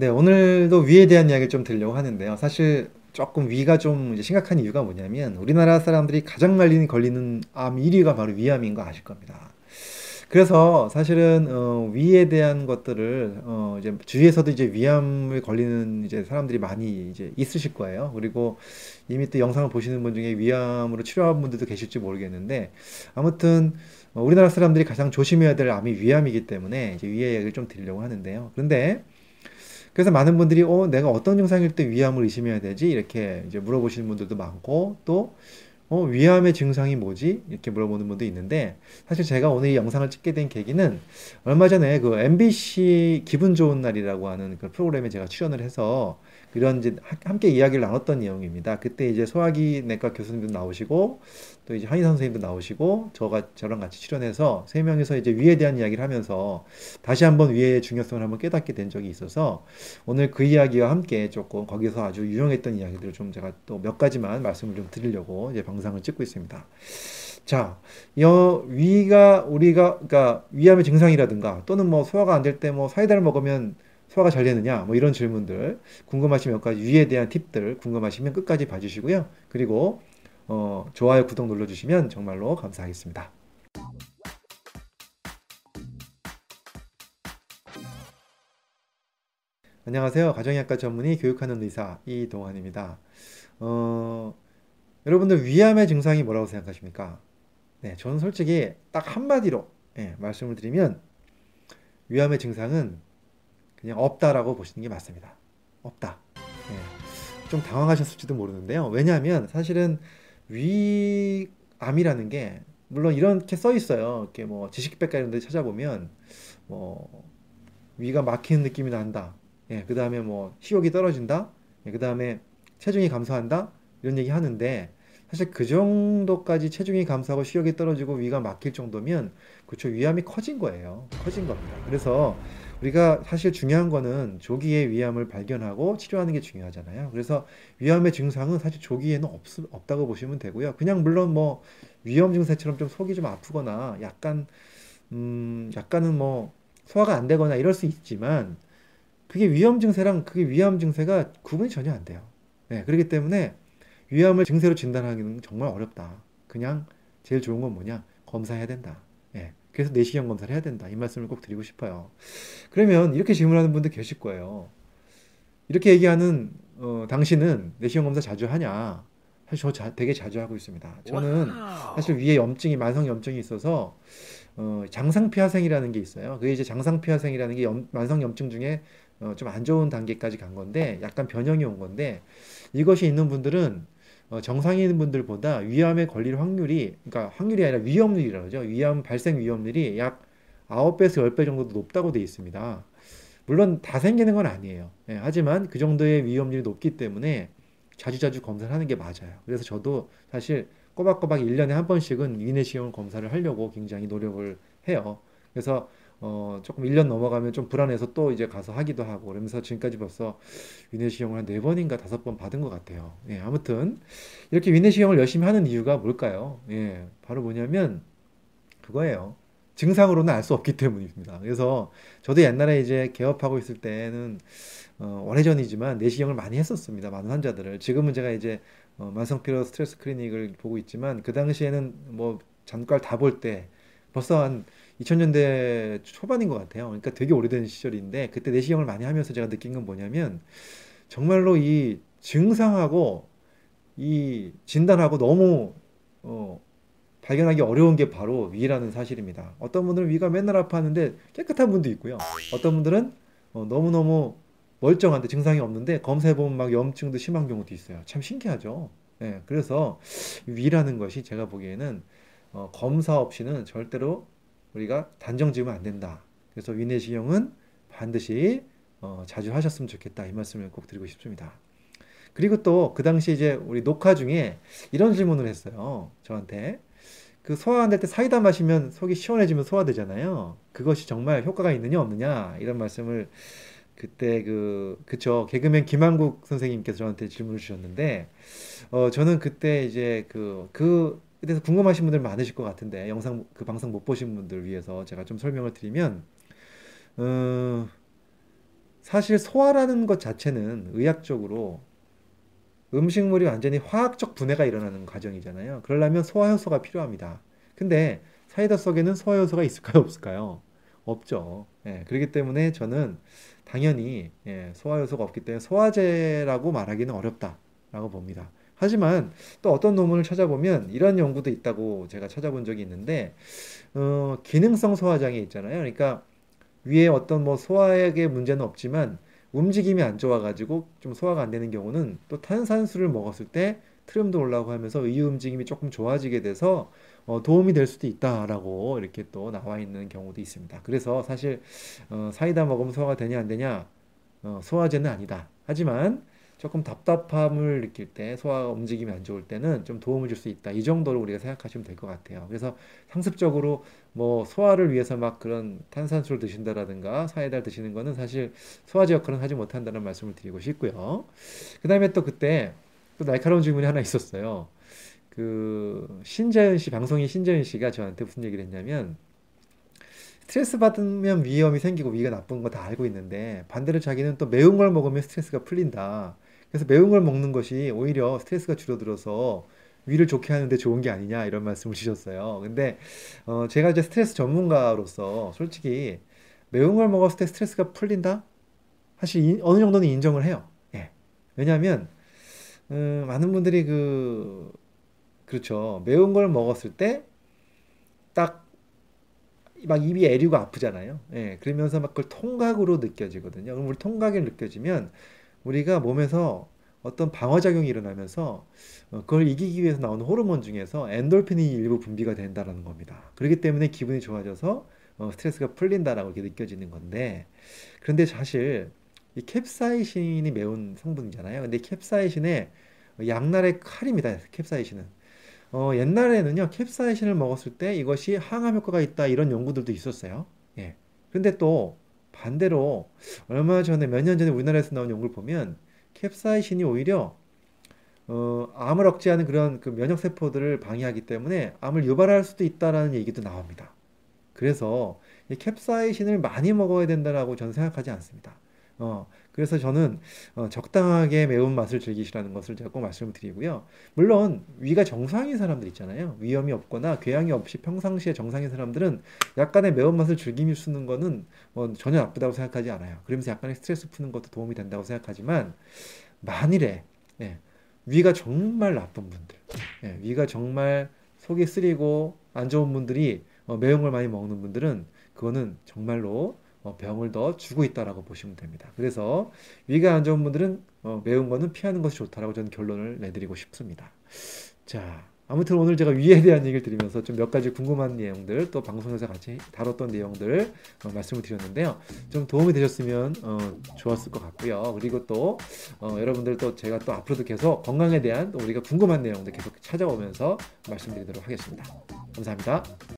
네, 오늘도 위에 대한 이야기를 좀 드리려고 하는데요. 사실 조금 위가 좀 심각한 이유가 뭐냐면 우리나라 사람들이 가장 많이 걸리는 암 1위가 바로 위암인 거 아실 겁니다. 그래서 사실은 어, 위에 대한 것들을 어, 이제 주위에서도 이제 위암을 걸리는 이제 사람들이 많이 이제 있으실 거예요. 그리고 이미 또 영상을 보시는 분 중에 위암으로 치료한 분들도 계실지 모르겠는데 아무튼 어, 우리나라 사람들이 가장 조심해야 될 암이 위암이기 때문에 이제 위의 얘기를 좀 드리려고 하는데요. 그런데 그래서 많은 분들이 어 내가 어떤 증상일 때 위암을 의심해야 되지 이렇게 이제 물어보시는 분들도 많고 또 어, 위암의 증상이 뭐지? 이렇게 물어보는 분도 있는데, 사실 제가 오늘 이 영상을 찍게 된 계기는 얼마 전에 그 MBC 기분 좋은 날이라고 하는 그 프로그램에 제가 출연을 해서 이런 이제 함께 이야기를 나눴던 내용입니다. 그때 이제 소화기 내과 교수님도 나오시고 또 이제 한의사 선생님도 나오시고 저가 저랑 같이 출연해서 세 명이서 이제 위에 대한 이야기를 하면서 다시 한번 위의 중요성을 한번 깨닫게 된 적이 있어서 오늘 그 이야기와 함께 조금 거기서 아주 유용했던 이야기들을 좀 제가 또 몇 가지만 말씀을 좀 드리려고 이제 방송을 찍고 있습니다. 자, 여 위가 우리가 그러니까 위암의 증상이라든가 또는 뭐 소화가 안 될 때 뭐 사이다를 먹으면 소화가 잘 되느냐 뭐 이런 질문들 궁금하시면 여기까지 위에 대한 팁들 궁금하시면 끝까지 봐주시고요. 그리고 어, 좋아요 구독 눌러주시면 정말로 감사하겠습니다. 안녕하세요. 가정의학과 전문의 교육하는 의사 이동환입니다. 어, 여러분들 위암의 증상이 뭐라고 생각하십니까? 네, 저는 솔직히 딱 한마디로 예, 말씀을 드리면 위암의 증상은 그냥 없다라고 보시는 게 맞습니다. 없다. 예. 좀 당황하셨을지도 모르는데요. 왜냐하면 사실은 위암이라는 게 물론 이렇게 써 있어요. 이렇게 뭐 지식백과 이런 데 찾아보면 뭐 위가 막히는 느낌이 난다. 예, 그 다음에 뭐 식욕이 떨어진다. 예, 그 다음에 체중이 감소한다. 이런 얘기 하는데 사실 그 정도까지 체중이 감소하고 식욕이 떨어지고 위가 막힐 정도면 그쵸 위암이 커진 거예요. 커진 겁니다. 그래서 우리가 사실 중요한 거는 조기에 위암을 발견하고 치료하는 게 중요하잖아요. 그래서 위암의 증상은 사실 조기에는 없, 없다고 보시면 되고요. 그냥 물론 뭐 위험 증세처럼 좀 속이 좀 아프거나 약간 음 약간은 뭐 소화가 안 되거나 이럴 수 있지만 그게 위험 증세랑 그게 위암 증세가 구분이 전혀 안 돼요. 네, 그렇기 때문에 위암을 증세로 진단하기는 정말 어렵다. 그냥 제일 좋은 건 뭐냐? 검사해야 된다. 예. 그래서 내시경 검사를 해야 된다. 이 말씀을 꼭 드리고 싶어요. 그러면 이렇게 질문하는 분들 계실 거예요. 이렇게 얘기하는 어, 당신은 내시경 검사 자주 하냐? 사실 저 자, 되게 자주 하고 있습니다. 저는 사실 위에 염증이 만성 염증이 있어서 어, 장상피하생이라는 게 있어요. 그게 이제 장상피하생이라는 게 염, 만성 염증 중에 어, 좀 안 좋은 단계까지 간 건데 약간 변형이 온 건데 이것이 있는 분들은 어, 정상인 분들보다 위암에 걸릴 확률이, 그러니까 확률이 아니라 위험률이라고 하죠. 위암 발생 위험률이 약 9배에서 10배 정도 높다고 되어 있습니다. 물론 다 생기는 건 아니에요. 예, 하지만 그 정도의 위험률이 높기 때문에 자주자주 검사를 하는 게 맞아요. 그래서 저도 사실 꼬박꼬박 1년에 한 번씩은 위내시경 검사를 하려고 굉장히 노력을 해요. 그래서 어, 조금 1년 넘어가면 좀 불안해서 또 이제 가서 하기도 하고 그러면서 지금까지 벌써 위내시경을 한 4번인가 5번 받은 것 같아요. 예, 아무튼 이렇게 위내시경을 열심히 하는 이유가 뭘까요? 예, 바로 뭐냐면 그거예요. 증상으로는 알 수 없기 때문입니다. 그래서 저도 옛날에 이제 개업하고 있을 때는 어, 오래전이지만 내시경을 많이 했었습니다. 많은 환자들을. 지금은 제가 이제 어, 만성피로 스트레스 클리닉을 보고 있지만 그 당시에는 뭐 잠깐 다볼 때 벌써 한 2000년대 초반인 것 같아요. 그러니까 되게 오래된 시절인데 그때 내시경을 많이 하면서 제가 느낀 건 뭐냐면 정말로 이 증상하고 이 진단하고 너무 어, 발견하기 어려운 게 바로 위라는 사실입니다. 어떤 분들은 위가 맨날 아파하는데 깨끗한 분도 있고요. 어떤 분들은 어, 너무너무 멀쩡한데 증상이 없는데 검사해보면 막 염증도 심한 경우도 있어요. 참 신기하죠. 네, 그래서 위라는 것이 제가 보기에는 어, 검사 없이는 절대로 우리가 단정 지으면 안 된다. 그래서 위내시경은 반드시 어, 자주 하셨으면 좋겠다. 이 말씀을 꼭 드리고 싶습니다. 그리고 또 그 당시 이제 우리 녹화 중에 이런 질문을 했어요. 저한테. 그 소화 안 될 때 사이다 마시면 속이 시원해지면 소화되잖아요. 그것이 정말 효과가 있느냐 없느냐 이런 말씀을 그때 그 그쵸 개그맨 김한국 선생님께서 저한테 질문을 주셨는데 어 저는 그때 이제 그그 그 래서 궁금하신 분들 많으실 것 같은데 영상 그 방송 못 보신 분들 위해서 제가 좀 설명을 드리면 어, 사실 소화라는 것 자체는 의학적으로 음식물이 완전히 화학적 분해가 일어나는 과정이잖아요. 그러려면 소화 효소가 필요합니다. 근데 사이다 속에는 소화 효소가 있을까요? 없을까요? 없죠. 예, 그렇기 때문에 저는 당연히 예, 소화 효소가 없기 때문에 소화제라고 말하기는 어렵다라고 봅니다. 하지만 또 어떤 논문을 찾아보면 이런 연구도 있다고 제가 찾아본 적이 있는데 어, 기능성 소화장애 있잖아요. 그러니까 위에 어떤 뭐 소화액의 문제는 없지만 움직임이 안 좋아가지고 좀 소화가 안 되는 경우는 또 탄산수를 먹었을 때 트림도 올라오고 하면서 의 움직임이 조금 좋아지게 돼서 어, 도움이 될 수도 있다라고 이렇게 또 나와 있는 경우도 있습니다. 그래서 사실 어, 사이다 먹으면 소화가 되냐 안 되냐 어, 소화제는 아니다. 하지만 조금 답답함을 느낄 때 소화 움직임이 안 좋을 때는 좀 도움을 줄 수 있다. 이 정도로 우리가 생각하시면 될 것 같아요. 그래서 상습적으로 뭐 소화를 위해서 막 그런 탄산수를 드신다라든가 사이다를 드시는 거는 사실 소화제 역할은 하지 못한다는 말씀을 드리고 싶고요. 그 다음에 또 그때 또 날카로운 질문이 하나 있었어요. 그 신재현 씨 방송인 신재현 씨가 저한테 무슨 얘기를 했냐면 스트레스 받으면 위험이 생기고 위가 나쁜 거 다 알고 있는데 반대로 자기는 또 매운 걸 먹으면 스트레스가 풀린다. 그래서 매운 걸 먹는 것이 오히려 스트레스가 줄어들어서 위를 좋게 하는데 좋은 게 아니냐 이런 말씀을 주셨어요. 근데 어 제가 이제 스트레스 전문가로서 솔직히 매운 걸 먹었을 때 스트레스가 풀린다? 사실 이- 어느 정도는 인정을 해요. 예. 왜냐하면 음, 많은 분들이 그 그렇죠. 매운 걸 먹었을 때 딱 막 입이 애리고 아프잖아요. 예. 그러면서 막 그걸 통각으로 느껴지거든요. 그럼 우리 통각이 느껴지면 우리가 몸에서 어떤 방어작용이 일어나면서 어, 그걸 이기기 위해서 나오는 호르몬 중에서 엔돌핀이 일부 분비가 된다라는 겁니다. 그렇기 때문에 기분이 좋아져서 어, 스트레스가 풀린다라고 이렇게 느껴지는 건데 그런데 사실 이 캡사이신이 매운 성분이잖아요. 근데 이 캡사이신의 양날의 칼입니다. 캡사이신은. 어, 옛날에는요, 캡사이신을 먹었을 때 이것이 항암 효과가 있다 이런 연구들도 있었어요. 예. 근데 또 반대로 얼마 전에 몇 년 전에 우리나라에서 나온 연구를 보면 캡사이신이 오히려 어, 암을 억제하는 그런 그 면역 세포들을 방해하기 때문에 암을 유발할 수도 있다라는 얘기도 나옵니다. 그래서 이 캡사이신을 많이 먹어야 된다라고 저는 생각하지 않습니다. 어, 그래서 저는 어, 적당하게 매운맛을 즐기시라는 것을 제가 꼭 말씀을 드리고요. 물론 위가 정상인 사람들 있잖아요. 위염이 없거나 궤양이 없이 평상시에 정상인 사람들은 약간의 매운맛을 즐기며 쓰는 거는 뭐 전혀 나쁘다고 생각하지 않아요. 그러면서 약간의 스트레스 푸는 것도 도움이 된다고 생각하지만 만일에 예, 위가 정말 나쁜 분들, 예, 위가 정말 속이 쓰리고 안 좋은 분들이 어, 매운 걸 많이 먹는 분들은 그거는 정말로 어, 병을 더 주고 있다라고 보시면 됩니다. 그래서 위가 안 좋은 분들은 어, 매운 거는 피하는 것이 좋다라고 저는 결론을 내드리고 싶습니다. 자, 아무튼 오늘 제가 위에 대한 얘기를 드리면서 좀 몇 가지 궁금한 내용들 또 방송에서 같이 다뤘던 내용들 어, 말씀을 드렸는데요. 좀 도움이 되셨으면 어, 좋았을 것 같고요. 그리고 또 어, 여러분들 또 제가 또 앞으로도 계속 건강에 대한 또 우리가 궁금한 내용들 계속 찾아오면서 말씀드리도록 하겠습니다. 감사합니다.